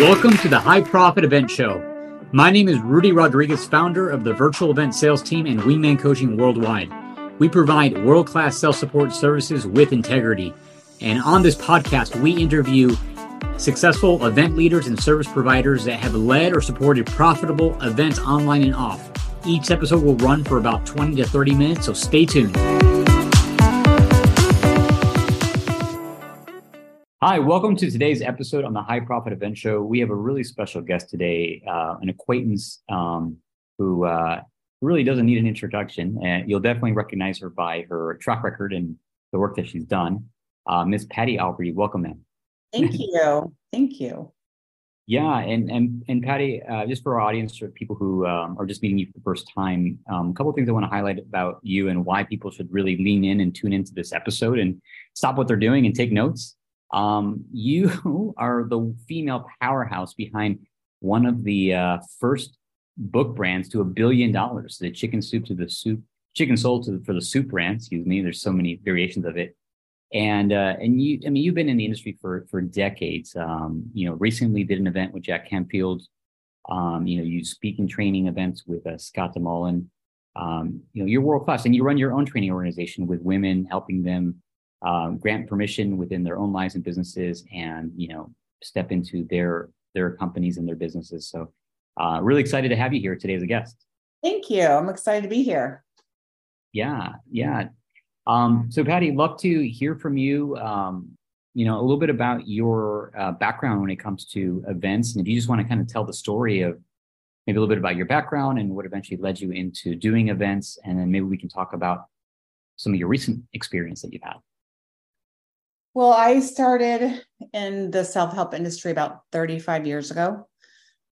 Welcome to the High Profit Event Show. My name is Rudy Rodriguez, founder of the virtual event sales team and Wingman Coaching Worldwide. We provide world class sales support services with integrity. And on this podcast, we interview successful event leaders and service providers that have led or supported profitable events online and off. Each episode will run for about 20 to 30 minutes, so stay tuned. Hi, welcome to today's episode on the High Profit Event Show. We have a really special guest today, uh, an acquaintance um, who uh, really doesn't need an introduction, and you'll definitely recognize her by her track record and the work that she's done. Uh, Miss Patty Aubery, welcome, in. Thank you. Thank you. Yeah, and and and Patty, uh, just for our audience or people who um, are just meeting you for the first time, um, a couple of things I want to highlight about you and why people should really lean in and tune into this episode and stop what they're doing and take notes. Um, you are the female powerhouse behind one of the uh, first book brands to a billion dollars, the chicken soup to the soup, chicken soul to the, for the soup brand. Excuse me. There's so many variations of it. And uh, and you, I mean, you've been in the industry for for decades. Um, you know, recently did an event with Jack Canfield. Um, you know, you speak in training events with uh, Scott deMoulin. Um, you know, you're world class, and you run your own training organization with women, helping them um, grant permission within their own lives and businesses and you know step into their their companies and their businesses. So uh, really excited to have you here today as a guest. Thank you. I'm excited to be here. Yeah yeah. Um, so patty love to hear from you um, you know a little bit about your uh, background when it comes to events. And if you just want to kind of tell the story of maybe a little bit about your background and what eventually led you into doing events. And then maybe we can talk about some of your recent experience that you've had well, I started in the self help industry about 35 years ago.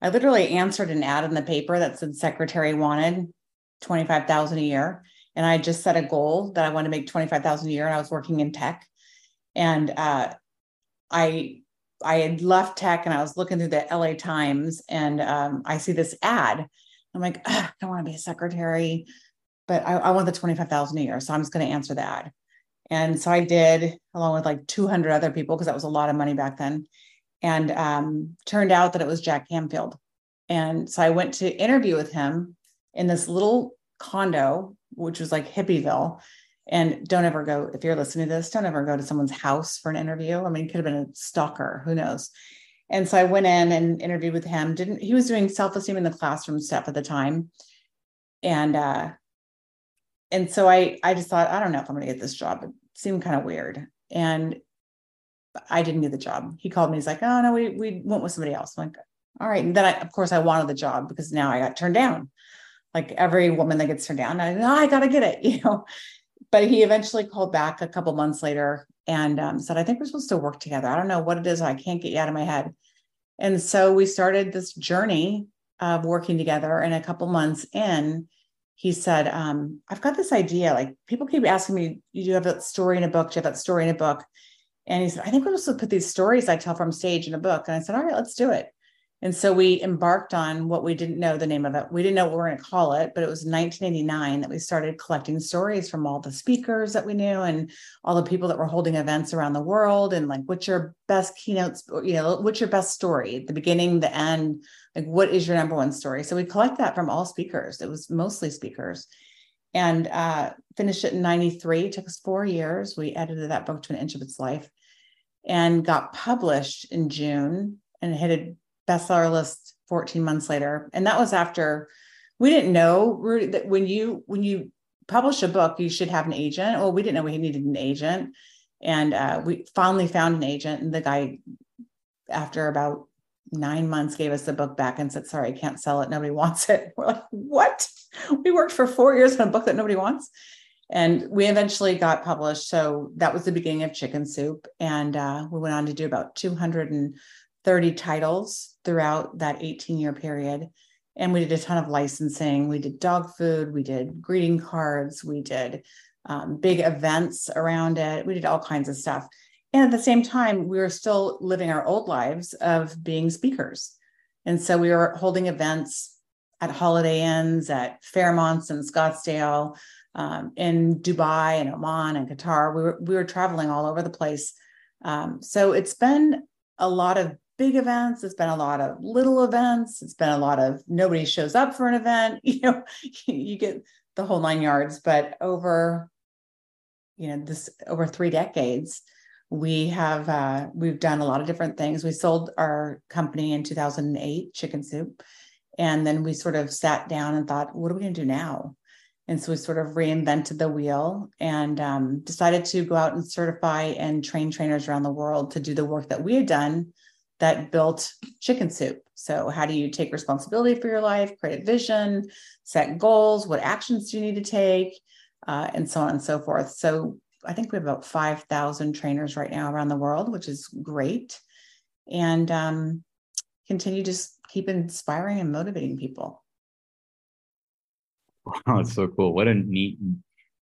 I literally answered an ad in the paper that said secretary wanted 25,000 a year. And I just set a goal that I want to make 25,000 a year. And I was working in tech. And uh, I I had left tech and I was looking through the LA Times and um, I see this ad. I'm like, I don't want to be a secretary, but I, I want the 25,000 a year. So I'm just going to answer the ad. And so I did, along with like 200 other people, because that was a lot of money back then. And um, turned out that it was Jack Canfield. And so I went to interview with him in this little condo, which was like Hippieville. And don't ever go, if you're listening to this, don't ever go to someone's house for an interview. I mean, it could have been a stalker, who knows? And so I went in and interviewed with him. Didn't he was doing self-esteem in the classroom stuff at the time. And uh, and so I I just thought I don't know if I'm going to get this job. It seemed kind of weird, and I didn't get the job. He called me. He's like, "Oh no, we we went with somebody else." I'm like, "All right." And then I, of course, I wanted the job because now I got turned down. Like every woman that gets turned down, I, oh, I got to get it, you know. But he eventually called back a couple months later and um, said, "I think we're supposed to work together. I don't know what it is. I can't get you out of my head." And so we started this journey of working together. And a couple months in, he said, um, I've got this idea. Like people keep asking me, you do have that story in a book? Do you have that story in a book? And he said, I think we'll just put these stories I tell from stage in a book. And I said, all right, let's do it. And so we embarked on what we didn't know the name of it. We didn't know what we were going to call it, but it was 1989 that we started collecting stories from all the speakers that we knew and all the people that were holding events around the world. And like, what's your best keynotes? You know, what's your best story? The beginning, the end. Like, what is your number one story? So we collect that from all speakers. It was mostly speakers, and uh, finished it in '93. It took us four years. We edited that book to an inch of its life, and got published in June and hit a bestseller list 14 months later. And that was after we didn't know that when you when you publish a book, you should have an agent. Well, we didn't know we needed an agent. And uh, we finally found an agent, and the guy, after about nine months, gave us the book back and said, "Sorry, I can't sell it. Nobody wants it." We're like, "What? We worked for four years on a book that nobody wants." And we eventually got published. So that was the beginning of Chicken Soup, and uh, we went on to do about 230 titles throughout that 18 year period. And we did a ton of licensing. We did dog food, we did greeting cards, we did um, big events around it, we did all kinds of stuff. And at the same time, we were still living our old lives of being speakers. And so we were holding events at Holiday Inns, at Fairmonts and Scottsdale, um, in Dubai and Oman and Qatar. We were we were traveling all over the place. Um, so it's been a lot of big events. It's been a lot of little events. It's been a lot of nobody shows up for an event. You know, you get the whole nine yards. But over, you know, this over three decades, we have uh, we've done a lot of different things. We sold our company in 2008, Chicken Soup, and then we sort of sat down and thought, what are we going to do now? And so we sort of reinvented the wheel and um, decided to go out and certify and train trainers around the world to do the work that we had done that built chicken soup. So, how do you take responsibility for your life, create a vision, set goals? What actions do you need to take? Uh, and so on and so forth. So, I think we have about 5,000 trainers right now around the world, which is great. And um, continue to keep inspiring and motivating people. Wow, it's so cool. What a neat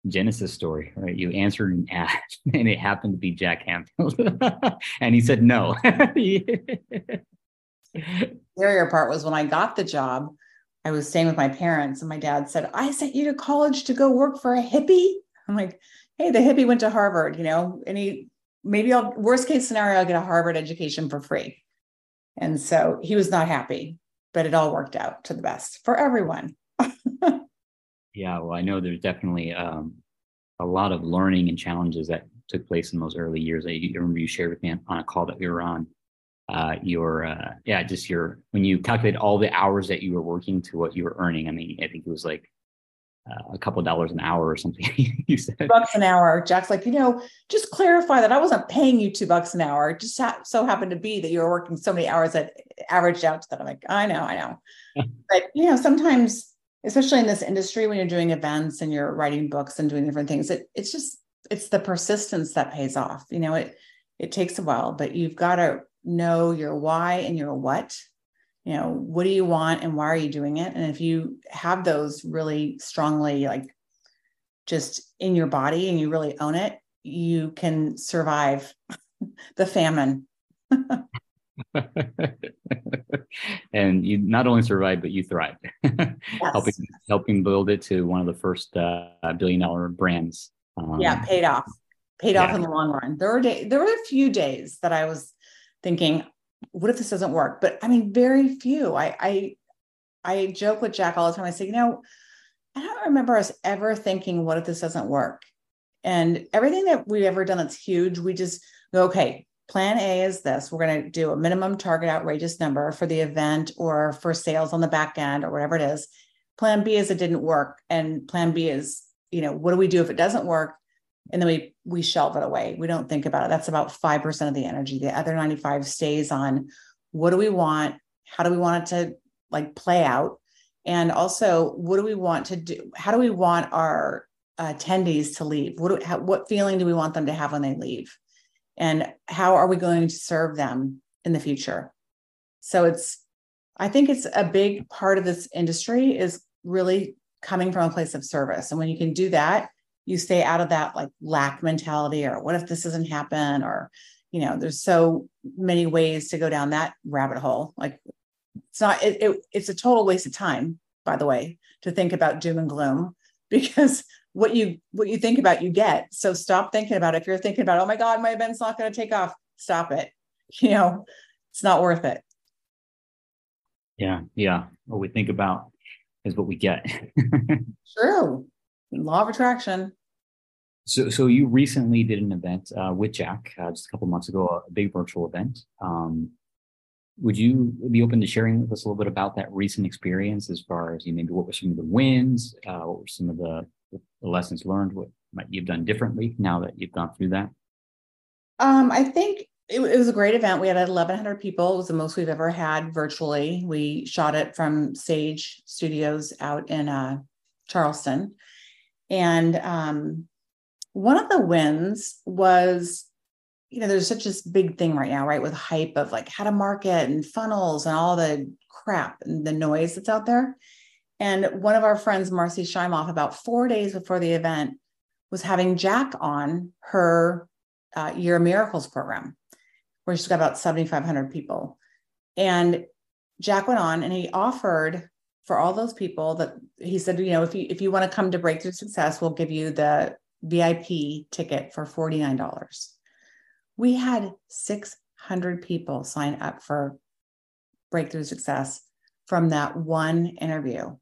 Genesis story, right? You answered an ad and it happened to be Jack Canfield. and he said no. the scarier part was when I got the job, I was staying with my parents, and my dad said, I sent you to college to go work for a hippie. I'm like, hey, the hippie went to Harvard, you know, and he maybe I'll worst case scenario, I'll get a Harvard education for free. And so he was not happy, but it all worked out to the best for everyone. Yeah, well, I know there's definitely um, a lot of learning and challenges that took place in those early years. I, remember you shared with me on, a call that we were on. Uh, your uh, yeah, just your when you calculate all the hours that you were working to what you were earning. I mean, I think it was like uh, a couple dollars an hour or something. you said bucks an hour. Jack's like, you know, just clarify that I wasn't paying you two bucks an hour. It just ha- so happened to be that you were working so many hours that averaged out to that. I'm like, I know, I know, but you know, sometimes especially in this industry when you're doing events and you're writing books and doing different things it, it's just it's the persistence that pays off you know it it takes a while but you've got to know your why and your what. You know what do you want and why are you doing it? And if you have those really strongly like just in your body and you really own it you can survive the famine and you not only survived, but you thrived, yes. helping helping build it to one of the first uh, billion dollar brands. Um, yeah, paid off, paid yeah. off in the long run. There were day, there were a few days that I was thinking, what if this doesn't work? But I mean, very few. I I I joke with Jack all the time. I say, you know, I don't remember us ever thinking, what if this doesn't work? And everything that we've ever done that's huge, we just go, okay, Plan A is this we're going to do a minimum target outrageous number for the event or for sales on the back end or whatever it is. Plan B is it didn't work. And plan B is, you know, what do we do if it doesn't work? And then we we shelve it away. We don't think about it. That's about 5% of the energy. The other 95 stays on what do we want? How do we want it to like play out? And also, what do we want to do? How do we want our uh, attendees to leave? What do, how, what feeling do we want them to have when they leave? And how are we going to serve them in the future? So it's i think it's a big part of this industry is really coming from a place of service. And when you can do that you stay out of that like lack mentality or what if this doesn't happen or you know there's so many ways to go down that rabbit hole. Like it's not it, it, it's a total waste of time by the way to think about doom and gloom because what you what you think about you get. So stop thinking about it. If you're thinking about oh my god my event's not going to take off stop it. You know it's not worth it. Yeah yeah. What we think about is what we get. True. Law of attraction. So so you recently did an event uh, with jack uh, just a couple months ago a big virtual event. Um, would you be open to sharing with us a little bit about that recent experience as far as you maybe what were some of the wins uh, what were some of the the lessons learned? What might you've done differently now that you've gone through that? Um, I think it, it, was a great event. We had 1,100 people. It was the most we've ever had virtually. We shot it from Sage Studios out in uh, Charleston. And um, one of the wins was, you know, there's such this big thing right now, right, with hype of like how to market and funnels and all the crap and the noise that's out there. And one of our friends, Marcy Shimoff, about four days before the event, was having Jack on her uh, Year of Miracles program, where she's got about 7,500 people. And Jack went on and he offered for all those people that he said, you know, if you if you want to come to Breakthrough Success, we'll give you the VIP ticket for $49. We had 600 people sign up for Breakthrough Success from that one interview.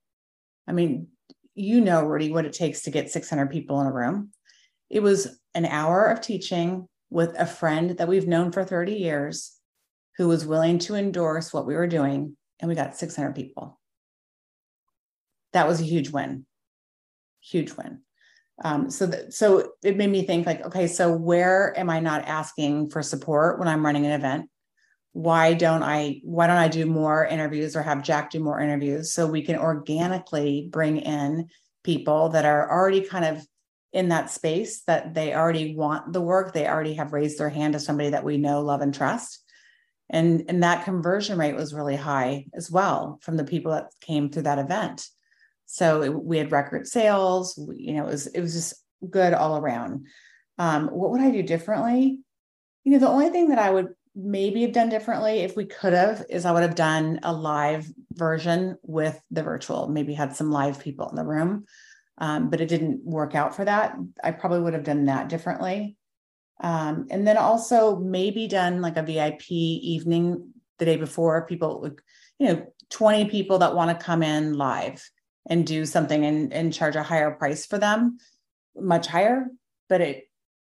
I mean, you know, Rudy, what it takes to get 600 people in a room. It was an hour of teaching with a friend that we've known for 30 years who was willing to endorse what we were doing, and we got 600 people. That was a huge win. Huge win. Um, so, that, so it made me think like, okay, so where am I not asking for support when I'm running an event? Why don't I? Why don't I do more interviews or have Jack do more interviews so we can organically bring in people that are already kind of in that space that they already want the work they already have raised their hand to somebody that we know love and trust and and that conversion rate was really high as well from the people that came through that event so it, we had record sales you know it was it was just good all around um, what would i do differently you know the only thing that i would maybe have done differently if we could have is i would have done a live version with the virtual maybe had some live people in the room um, but it didn't work out for that. I probably would have done that differently. Um, and then also maybe done like a VIP evening the day before. People, you know, 20 people that want to come in live and do something and, and charge a higher price for them, much higher. But it,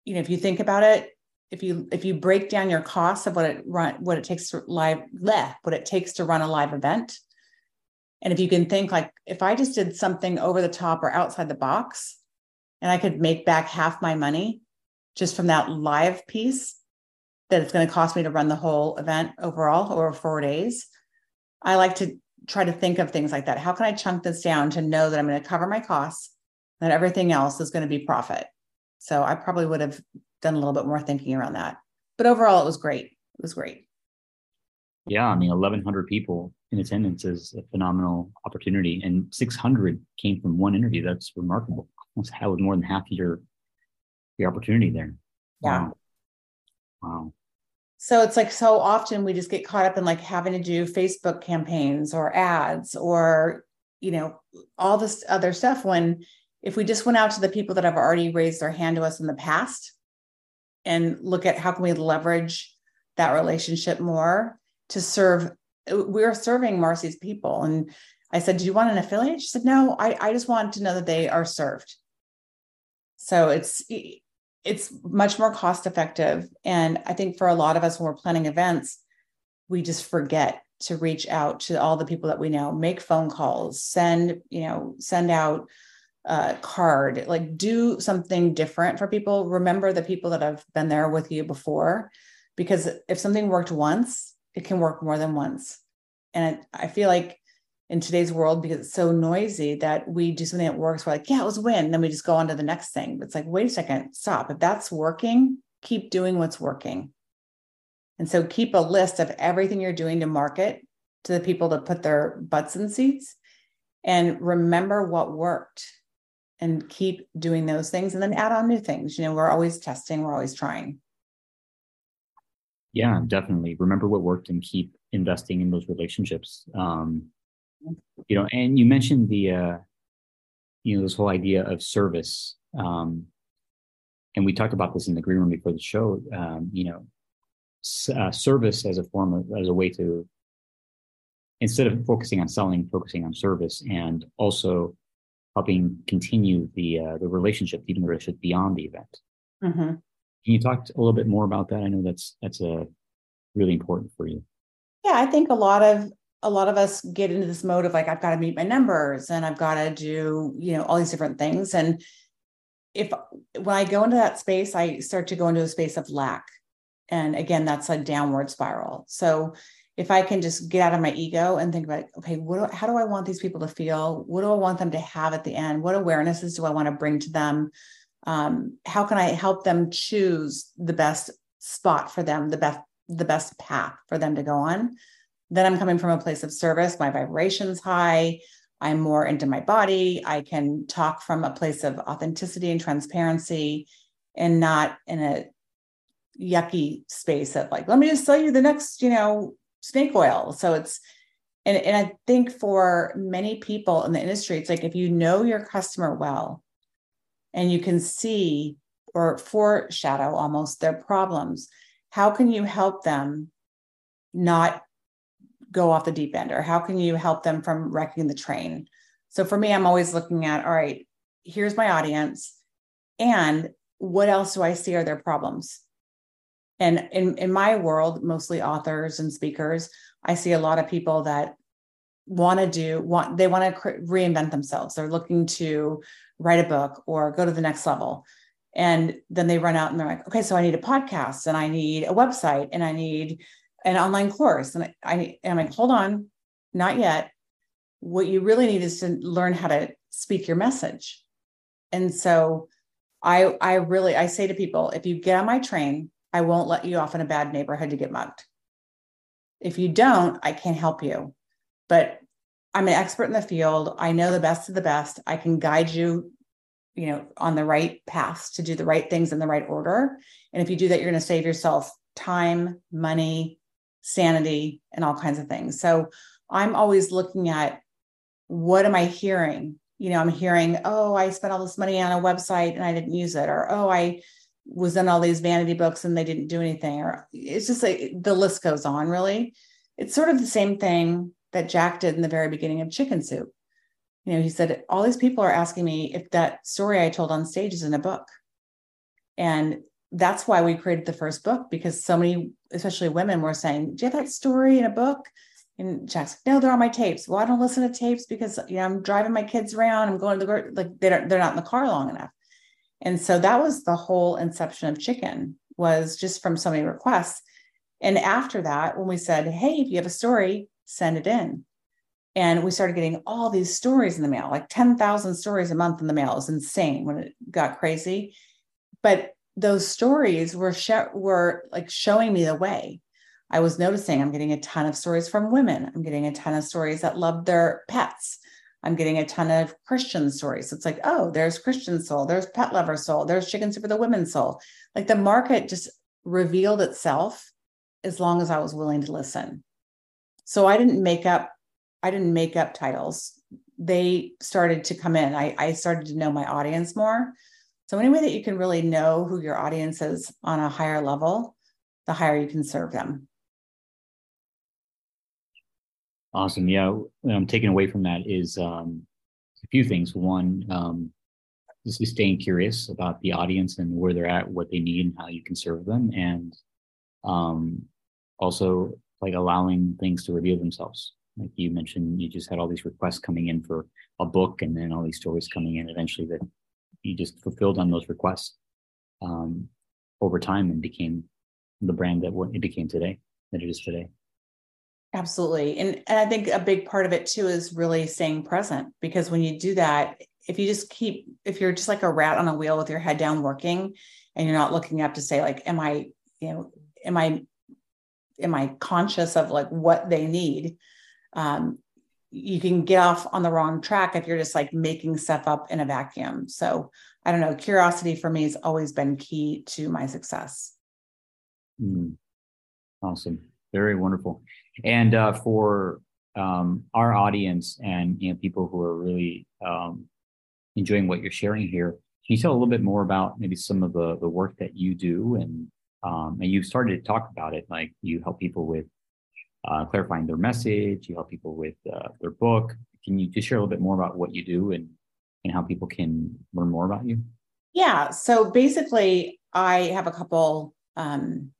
you know, if you think about it, if you if you break down your costs of what it run what it takes to live what it takes to run a live event, and if you can think like, if I just did something over the top or outside the box and I could make back half my money just from that live piece, that it's going to cost me to run the whole event overall over four days. I like to try to think of things like that. How can I chunk this down to know that I'm going to cover my costs, that everything else is going to be profit? So I probably would have done a little bit more thinking around that. But overall, it was great. It was great. Yeah, I mean, 1,100 people in attendance is a phenomenal opportunity, and 600 came from one interview. That's remarkable. Almost that was more than half your your opportunity there. Yeah. Wow. wow. So it's like so often we just get caught up in like having to do Facebook campaigns or ads or you know all this other stuff when if we just went out to the people that have already raised their hand to us in the past and look at how can we leverage that relationship more to serve we're serving marcy's people. And i said do you want an affiliate? She said no i, I just want to know that they are served. So it's it's much more cost effective and i think for a lot of us when we're planning events we just forget to reach out to all the people that we know make phone calls send you know send out a card like do something different for people remember the people that have been there with you before because if something worked once it can work more than once. And I feel like in today's world, because it's so noisy, that we do something that works, we're like, yeah, it was win. Then we just go on to the next thing. It's like, wait a second, stop. If that's working, keep doing what's working. And so keep a list of everything you're doing to market to the people to put their butts in seats and remember what worked and keep doing those things and then add on new things. You know, we're always testing, we're always trying. Yeah, definitely. Remember what worked and keep investing in those relationships. Um, you know, and you mentioned the, uh, you know, this whole idea of service. Um, and we talked about this in the green room before the show. Um, you know, uh, service as a form of as a way to instead of focusing on selling, focusing on service, and also helping continue the uh, the relationship, even the relationship beyond the event. Mm-hmm. Can you talk a little bit more about that? I know that's that's a really important for you. Yeah, I think a lot of a lot of us get into this mode of like I've got to meet my numbers and I've got to do, you know, all these different things and if when I go into that space, I start to go into a space of lack. And again, that's a downward spiral. So if I can just get out of my ego and think about, okay, what do, how do I want these people to feel? What do I want them to have at the end? What awarenesses do I want to bring to them? um, how can i help them choose the best spot for them the best the best path for them to go on then i'm coming from a place of service. My vibrations high. I'm more into my body. I can talk from a place of authenticity and transparency and not in a yucky space of like let me just sell you the next you know snake oil. So it's And, and I think for many people in the industry, it's like if you know your customer well and you can see or foreshadow almost their problems, how can you help them not go off the deep end? Or how can you help them from wrecking the train? So for me, I'm always looking at all right, here's my audience. And what else do I see are their problems? And in, in my world, mostly authors and speakers, I see a lot of people that want to do want they want to reinvent themselves. They're looking to write a book or go to the next level. And then they run out and they're like, okay, so I need a podcast and I need a website and I need an online course. And I, I, I'm like, hold on, not yet. What you really need is to learn how to speak your message. And so I I really I say to people, if you get on my train, I won't let you off in a bad neighborhood to get mugged. If you don't, I can't help you. But I'm an expert in the field. I know the best of the best. I can guide you, you know, on the right paths to do the right things in the right order. And if you do that, you're going to save yourself time, money, sanity, and all kinds of things. So I'm always looking at what am I hearing? You know, I'm hearing, oh, I spent all this money on a website and I didn't use it, or oh, I was in all these vanity books and they didn't do anything or it's just like the list goes on really it's sort of the same thing that jack did in the very beginning of chicken soup you know he said all these people are asking me if that story i told on stage is in a book and that's why we created the first book because so many especially women were saying do you have that story in a book and Jack's like, no, they're on my tapes. Well, I don't listen to tapes because you know I'm driving my kids around. I'm going to the like they don't they're not in the car long enough. And so that was the whole inception of chicken was just from so many requests. And after that, when we said, hey, if you have a story, send it in. And we started getting all these stories in the mail, like 10,000 stories a month in the mail. It was insane when it got crazy. But those stories were sh- were like showing me the way. I was noticing I'm getting a ton of stories from women. I'm getting a ton of stories that love their pets. I'm getting a ton of Christian stories. It's like, oh, there's Christian soul, there's pet lover soul, there's chicken soup for the women's soul. Like the market just revealed itself as long as I was willing to listen. So I didn't make up, I didn't make up titles. They started to come in. I, I started to know my audience more. So any way that you can really know who your audience is on a higher level, the higher you can serve them. Awesome. Yeah, what I'm taking away from that is um, a few things. One, um, just staying curious about the audience and where they're at, what they need, and how you can serve them, and um, also like allowing things to reveal themselves. Like you mentioned, you just had all these requests coming in for a book, and then all these stories coming in. Eventually, that you just fulfilled on those requests um, over time and became the brand that it became today, that it is today. Absolutely. And, and I think a big part of it too is really staying present because when you do that, if you just keep, if you're just like a rat on a wheel with your head down working and you're not looking up to say, like, am I, you know, am I, am I conscious of like what they need? Um, you can get off on the wrong track if you're just like making stuff up in a vacuum. So I don't know, curiosity for me has always been key to my success. Mm. Awesome. Very wonderful. And uh, for um, our audience and you know people who are really um, enjoying what you're sharing here, can you tell a little bit more about maybe some of the the work that you do and um, and you started to talk about it, like you help people with uh, clarifying their message, you help people with uh, their book. Can you just share a little bit more about what you do and and how people can learn more about you? Yeah. So basically, I have a couple um,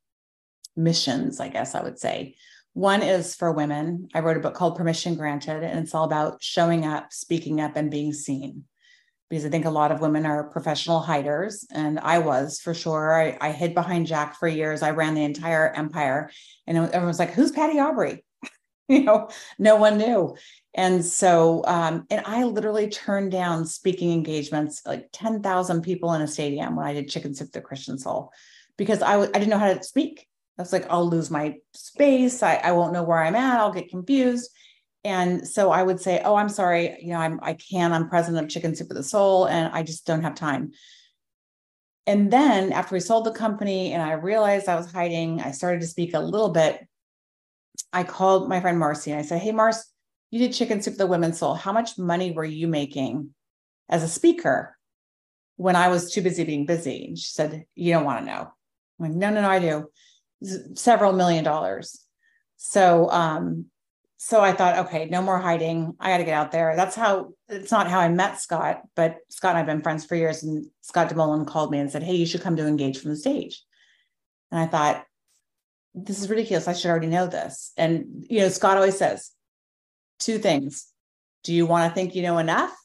missions, I guess I would say. One is for women. I wrote a book called Permission Granted, and it's all about showing up, speaking up, and being seen. Because I think a lot of women are professional hiders, and I was for sure. I, I hid behind Jack for years. I ran the entire empire, and everyone was like, "Who's Patty Aubery?" you know, no one knew. And so, um, and I literally turned down speaking engagements, like 10,000 people in a stadium when I did Chicken Soup the Christian Soul, because I w- I didn't know how to speak. I was like, I'll lose my space. I, I won't know where I'm at. I'll get confused. And so I would say, Oh, I'm sorry. You know, I'm, I can, I'm president of Chicken Soup for the Soul, and I just don't have time. And then after we sold the company and I realized I was hiding, I started to speak a little bit. I called my friend Marcy and I said, Hey, Mars, you did chicken soup for the women's soul. How much money were you making as a speaker when I was too busy being busy? And she said, You don't want to know. I'm like, No, no, no, I do. Several million dollars. So, um, so I thought, okay, no more hiding. I got to get out there. That's how it's not how I met Scott, but Scott and I've been friends for years. And Scott deMoulin called me and said, Hey, you should come to engage from the stage. And I thought, this is ridiculous. I should already know this. And, you know, Scott always says two things Do you want to think you know enough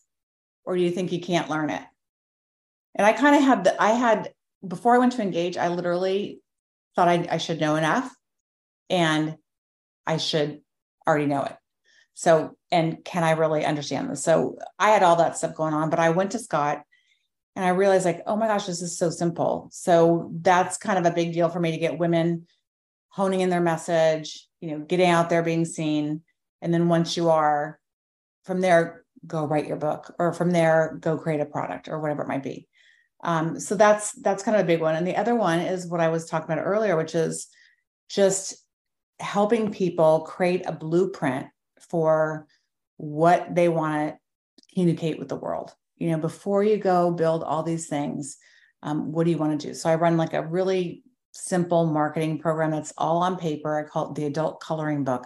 or do you think you can't learn it? And I kind of had the, I had, before I went to engage, I literally thought I, I should know enough and I should already know it. So, and can I really understand this? So I had all that stuff going on, but I went to Scott and I realized, like, oh my gosh, this is so simple. So that's kind of a big deal for me to get women honing in their message, you know, getting out there, being seen. And then once you are from there, go write your book, or from there, go create a product or whatever it might be. Um, so that's that's kind of a big one. And the other one is what I was talking about earlier, which is just helping people create a blueprint for what they want to communicate with the world. You know, before you go build all these things, um, what do you want to do? So I run like a really simple marketing program that's all on paper. I call it the adult coloring book.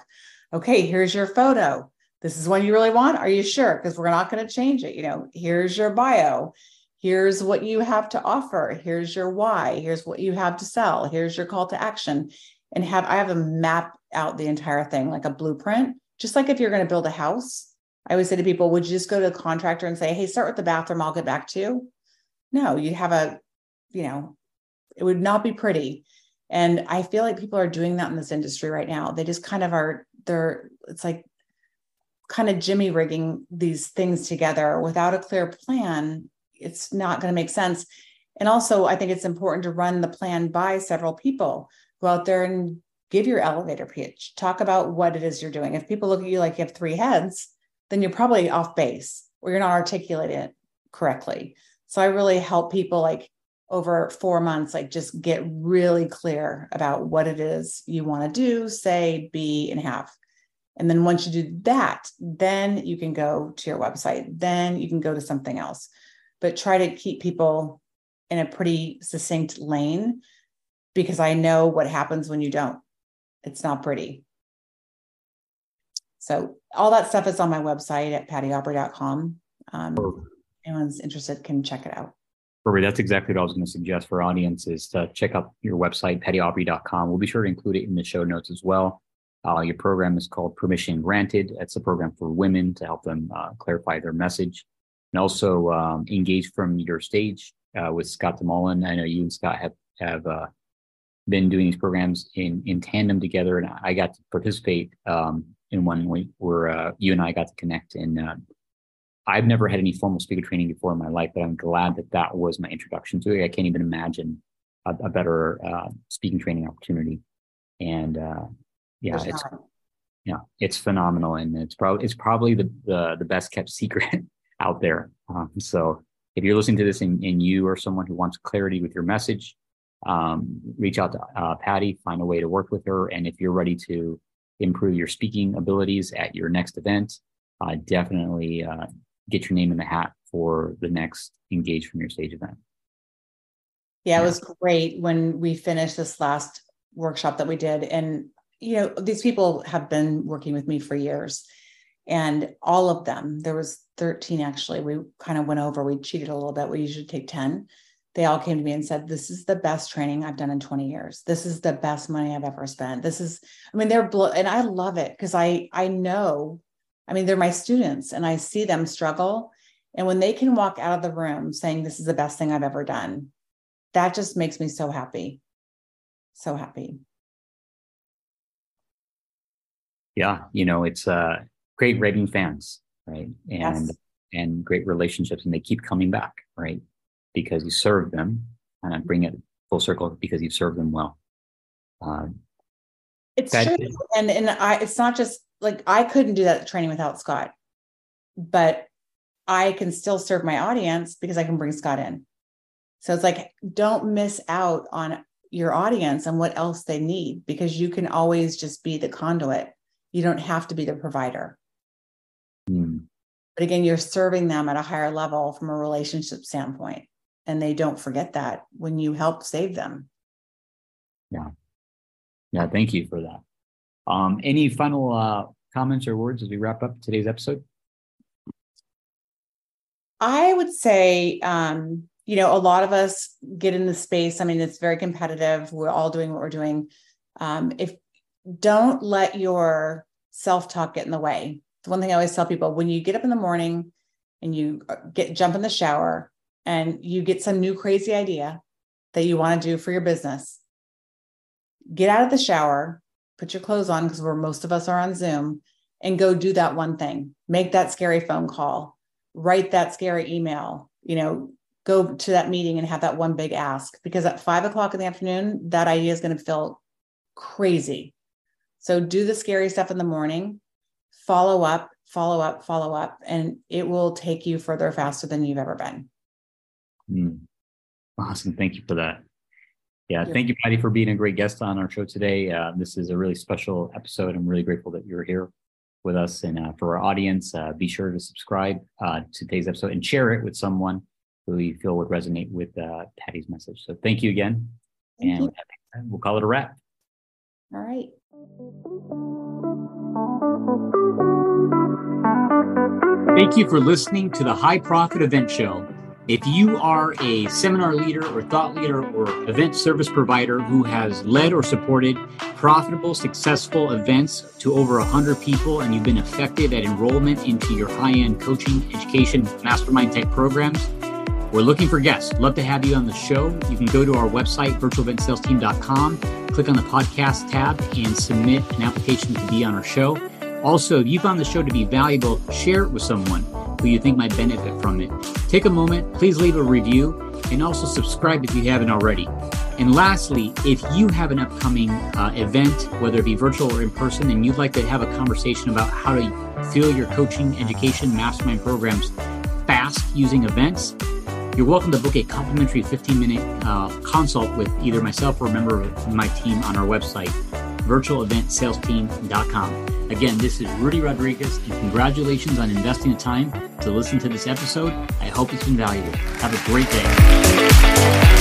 Okay, here's your photo. This is one you really want. Are you sure? Because we're not going to change it. You know, here's your bio. Here's what you have to offer. Here's your why. Here's what you have to sell. Here's your call to action. And have I have a map out the entire thing like a blueprint. Just like if you're going to build a house, I always say to people, would you just go to the contractor and say, hey, start with the bathroom, I'll get back to you? No, you have a, you know, it would not be pretty. And I feel like people are doing that in this industry right now. They just kind of are, they're, it's like kind of jimmy rigging these things together without a clear plan. It's not going to make sense. And also, I think it's important to run the plan by several people. Go out there and give your elevator pitch, talk about what it is you're doing. If people look at you like you have three heads, then you're probably off base or you're not articulating it correctly. So I really help people like over four months, like just get really clear about what it is you want to do, say, be, and have. And then once you do that, then you can go to your website. Then you can go to something else. But try to keep people in a pretty succinct lane because I know what happens when you don't. It's not pretty. So all that stuff is on my website at pattyaubery.com. Um, anyone's interested can check it out. Perfect. That's exactly what I was going to suggest for audiences to check out your website, pattyaubery.com. We'll be sure to include it in the show notes as well. Uh, your program is called Permission Granted. It's a program for women to help them uh, clarify their message and also um, engage from your stage uh, with Scott deMoulin. I know you and Scott have have uh, been doing these programs in in tandem together, and I got to participate um, in one where uh, you and I got to connect. And uh, I've never had any formal speaker training before in my life, but I'm glad that that was my introduction to it. I can't even imagine a, a better uh, speaking training opportunity. And uh, yeah, it's yeah, it's phenomenal, and it's probably it's probably the, the the best kept secret out there. Um, so if you're listening to this and, and you are someone who wants clarity with your message, um, reach out to uh, Patty, find a way to work with her. And if you're ready to improve your speaking abilities at your next event, uh, definitely uh, get your name in the hat for the next Engage from Your Stage event. Yeah, it was great when we finished this last workshop that we did. And, you know, these people have been working with me for years. And all of them, there was 13 actually, we kind of went over, we cheated a little bit. We usually take 10 they all came to me and said, This is the best training I've done in 20 years. This is the best money I've ever spent. This is, I mean, they're, blo- and I love it because I, I know, I mean, they're my students and I see them struggle. And when they can walk out of the room saying, This is the best thing I've ever done, that just makes me so happy. So happy. Yeah. You know, it's uh, great raving fans, right? And, Yes. and great relationships, and they keep coming back, right? Because you served them, and I bring it full circle because you've served them well. Um, It's true. And and I it's not just like I couldn't do that training without Scott. But I can still serve my audience because I can bring Scott in. So it's like don't miss out on your audience and what else they need because you can always just be the conduit. You don't have to be the provider. But again, you're serving them at a higher level from a relationship standpoint. And they don't forget that when you help save them. Yeah. Yeah. Thank you for that. Um, any final uh, comments or words as we wrap up today's episode? I would say, um, you know, a lot of us get in the space. I mean, it's very competitive. We're all doing what we're doing. Um, if don't let your self talk get in the way. The one thing I always tell people when you get up in the morning and you uh, get jump in the shower and you get some new crazy idea that you want to do for your business, get out of the shower, put your clothes on because where most of us are on Zoom, and go do that one thing. Make that scary phone call, write that scary email, you know, go to that meeting and have that one big ask because at five o'clock in the afternoon, that idea is going to feel crazy. So do the scary stuff in the morning, follow up, follow up, follow up, and it will take you further faster than you've ever been. Mm. Awesome. Thank you for that. Yeah, thank you, Patty, for being a great guest on our show today. Uh, this is a really special episode. I'm really grateful that you're here with us. And uh, for our audience, uh, be sure to subscribe uh, to today's episode and share it with someone who you feel would resonate with uh, Patty's message. So thank you again. Thank and you. we'll call it a wrap. All right. Thank you for listening to the High Profit Event Show. If you are a seminar leader or thought leader or event service provider who has led or supported profitable, successful events to over 100 people and you've been effective at enrollment into your high end coaching, education, mastermind type programs, we're looking for guests. Love to have you on the show. You can go to our website, virtualeventsalesteam.com, click on the podcast tab, and submit an application to be on our show. Also, if you found the show to be valuable, share it with someone who you think might benefit from it. Take a moment, please leave a review, and also subscribe if you haven't already. And lastly, if you have an upcoming uh, event, whether it be virtual or in person, and you'd like to have a conversation about how to fill your coaching, education, mastermind programs fast using events, you're welcome to book a complimentary 15 minute uh, consult with either myself or a member of my team on our website, virtualeventsalesteam.com. Again, this is Rudy Rodriguez, and congratulations on investing the time to listen to this episode. I hope it's been valuable. Have a great day.